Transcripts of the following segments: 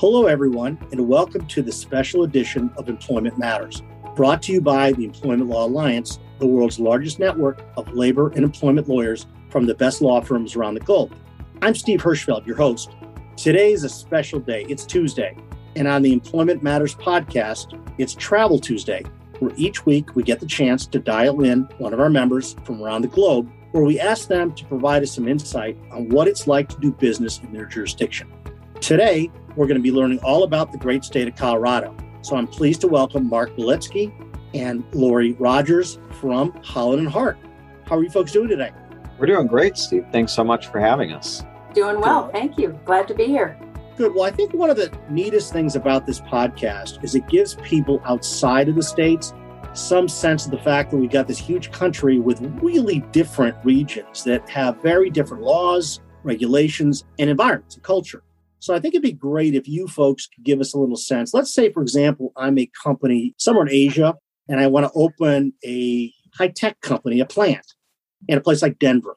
Hello, everyone, and welcome to the special edition of Employment Matters, brought to you by the Employment Law Alliance, the world's largest network of labor and employment lawyers from the best law firms around the globe. I'm Steve Hirschfeld, your host. Today is a special day. It's Tuesday. And on the Employment Matters podcast, it's Travel Tuesday, where each week we get the chance to dial in one of our members from around the globe, where we ask them to provide us some insight on what it's like to do business in their jurisdiction. Today, we're going to be learning all about the great state of Colorado. So I'm pleased to welcome Mark Wiletsky and Laurie Rogers from Holland and Hart. How are you folks doing today? We're doing great, Steve. Thanks so much for having us. Doing well. Thank you. Glad to be here. Good. Well, I think one of the neatest things about this podcast is it gives people outside of the states some sense of the fact that we've got this huge country with really different regions that have very different laws, regulations, and environments and culture. So I think it'd be great if you folks could give us a little sense. Let's say, for example, I'm a company somewhere in Asia and I want to open a high tech company, a plant in a place like Denver.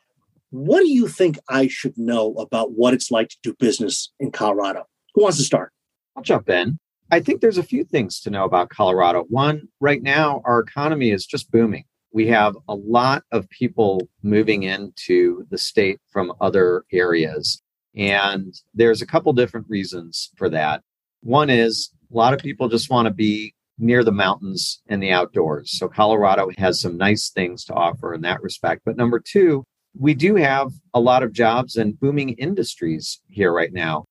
What do you think I should know about what it's like to do business in Colorado? Who wants to start? I'll jump in. I think there's a few things to know about Colorado. One, right now, our economy is just booming. We have a lot of people moving into the state from other areas. And there's a couple different reasons for that. One is a lot of people just want to be near the mountains and the outdoors. So Colorado has some nice things to offer in that respect. But number two, we do have a lot of jobs and booming industries here right now.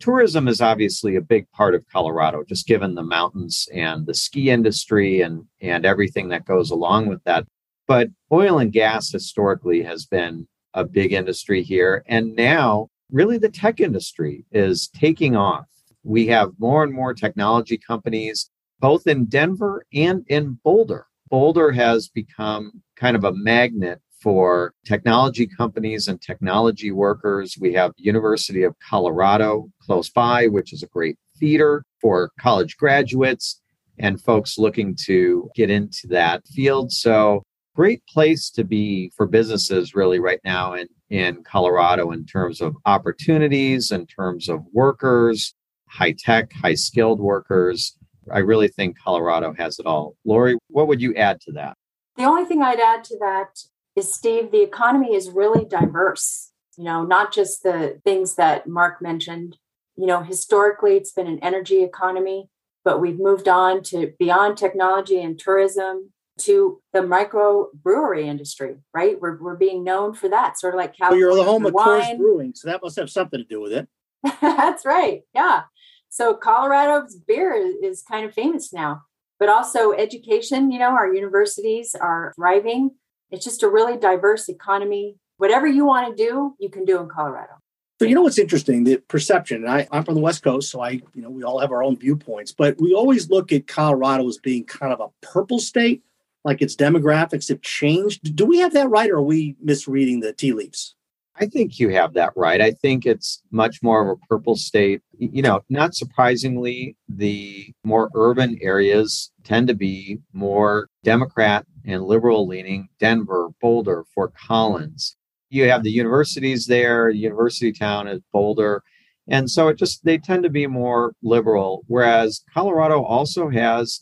Tourism is obviously a big part of Colorado, just given the mountains and the ski industry and, and everything that goes along with that. But oil and gas historically has been a big industry here. And now really the tech industry is taking off. We have more and more technology companies, both in Denver and in Boulder. Boulder has become kind of a magnet for technology companies and technology workers. We have University of Colorado close by, which is a great feeder for college graduates and folks looking to get into that field. So great place to be for businesses really right now in, in Colorado in terms of opportunities, in terms of workers, high tech, high skilled workers. I really think Colorado has it all. Laurie, what would you add to that? The only thing I'd add to that is, Steve, the economy is really diverse. You know, not just the things that Mark mentioned. You know, historically, it's been an energy economy, but we've moved on to beyond technology and tourism to the micro brewery industry, right? We're, we're being known for that, sort of like California. Well, you're the home of Coors Brewing, so that must have something to do with it. That's right. Yeah. So Colorado's beer is, kind of famous now, but also education. You know, our universities are thriving. It's just a really diverse economy. Whatever you want to do, you can do in Colorado. So you know what's interesting? The perception. I, I'm from the West Coast, so I, you know, we all have our own viewpoints, but we always look at Colorado as being kind of a purple state like its demographics have changed. Do we have that right, or are we misreading the tea leaves? I think you have that right. I think it's much more of a purple state. You know, not surprisingly, the more urban areas tend to be more Democrat and liberal leaning Denver, Boulder, Fort Collins. You have the universities there, university town is Boulder. And so it just, they tend to be more liberal. Whereas Colorado also has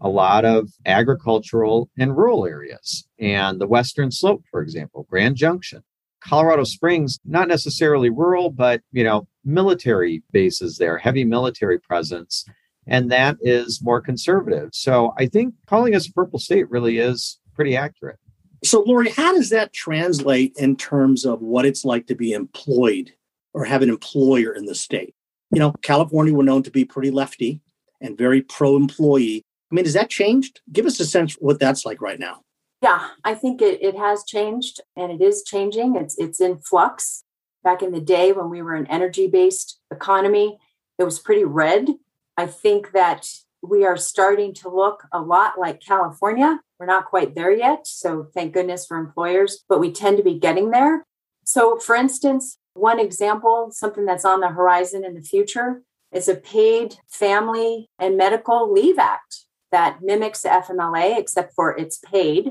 a lot of agricultural and rural areas. And the Western Slope, for example, Grand Junction, Colorado Springs, not necessarily rural, but you know, military bases there, heavy military presence. And that is more conservative. So I think calling us a purple state really is pretty accurate. So, Laurie, how does that translate in terms of what it's like to be employed or have an employer in the state? You know, California, we're known to be pretty lefty and very pro employee. I mean, has that changed? Give us a sense what that's like right now. Yeah, I think it, it has changed and it is changing. It's it's in flux. Back in the day when we were an energy-based economy, it was pretty red. I think that we are starting to look a lot like California. We're not quite there yet. So thank goodness for employers, but we tend to be getting there. So, for instance, one example, something that's on the horizon in the future, is a paid family and medical leave act that mimics the FMLA, except for it's paid.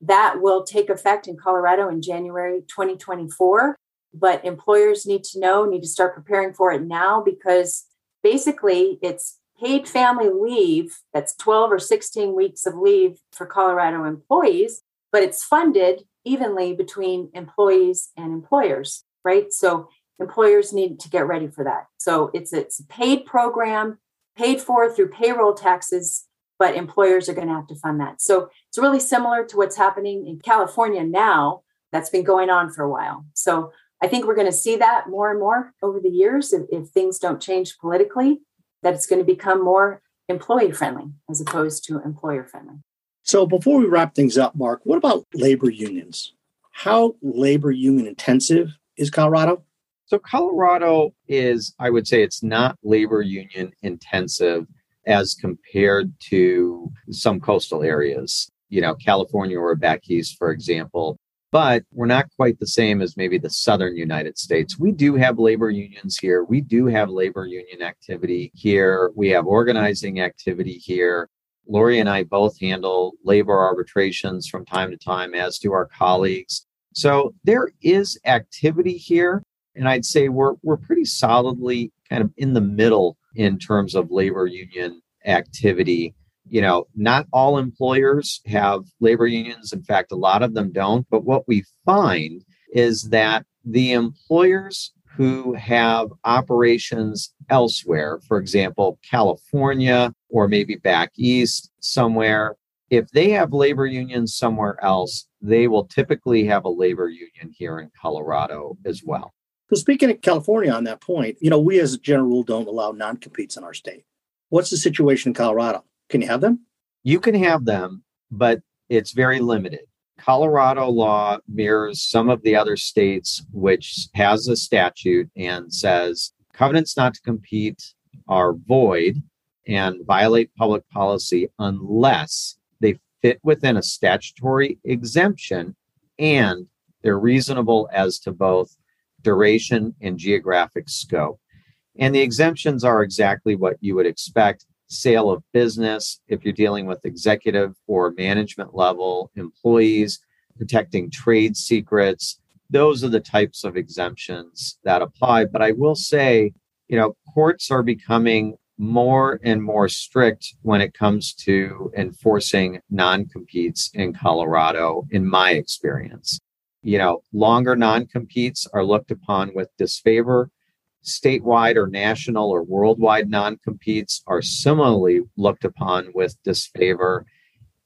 That will take effect in Colorado in January 2024. But employers need to know, need to start preparing for it now because basically it's paid family leave that's 12 or 16 weeks of leave for Colorado employees, but it's funded evenly between employees and employers, right? So employers need to get ready for that. So it's it's a paid program, paid for through payroll taxes, but employers are going to have to fund that. So it's really similar to what's happening in California now. That's been going on for a while. So I think we're going to see that more and more over the years if, if things don't change politically that it's going to become more employee friendly as opposed to employer friendly. So before we wrap things up, Mark, what about labor unions? How labor union intensive is Colorado? So Colorado is, I would say, it's not labor union intensive as compared to some coastal areas. You know, California or back east, for example, but we're not quite the same as maybe the southern United States. We do have labor unions here. We do have labor union activity here. We have organizing activity here. Laurie and I both handle labor arbitrations from time to time, as do our colleagues. So there is activity here. And I'd say we're, we're pretty solidly kind of in the middle in terms of labor union activity you know, not all employers have labor unions. In fact, a lot of them don't. But what we find is that the employers who have operations elsewhere, for example, California or maybe back east somewhere, if they have labor unions somewhere else, they will typically have a labor union here in Colorado as well. So, speaking of California on that point, you know, we as a general rule don't allow non competes in our state. What's the situation in Colorado? Can you have them? You can have them, but it's very limited. Colorado law mirrors some of the other states, which has a statute and says covenants not to compete are void and violate public policy unless they fit within a statutory exemption and they're reasonable as to both duration and geographic scope. And the exemptions are exactly what you would expect sale of business, if you're dealing with executive or management level employees, protecting trade secrets, those are the types of exemptions that apply. But I will say, you know, courts are becoming more and more strict when it comes to enforcing non competes in Colorado, in my experience. You know, longer non competes are looked upon with disfavor statewide or national or worldwide non competes are similarly looked upon with disfavor.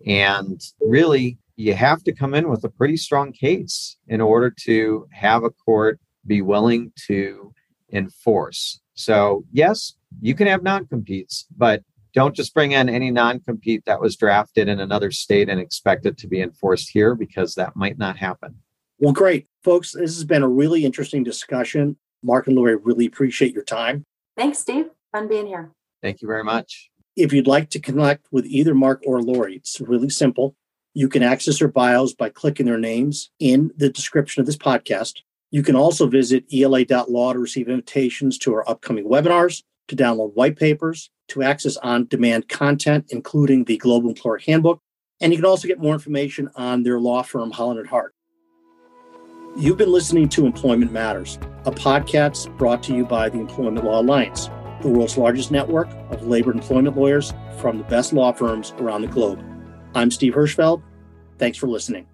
And really, you have to come in with a pretty strong case in order to have a court be willing to enforce. So, yes, you can have non competes, but don't just bring in any non compete that was drafted in another state and expect it to be enforced here because that might not happen. Well, great. Folks, this has been a really interesting discussion. Mark and Laurie, really appreciate your time. Thanks, Steve. Fun being here. Thank you very much. If you'd like to connect with either Mark or Laurie, it's really simple. You can access their bios by clicking their names in the description of this podcast. You can also visit ela.law to receive invitations to our upcoming webinars, to download white papers, to access on demand content, including the Global Employer Handbook. And you can also get more information on their law firm, Holland and Hart. You've been listening to Employment Matters, a podcast brought to you by the Employment Law Alliance, the world's largest network of labor and employment lawyers from the best law firms around the globe. I'm Steve Hirschfeld. Thanks for listening.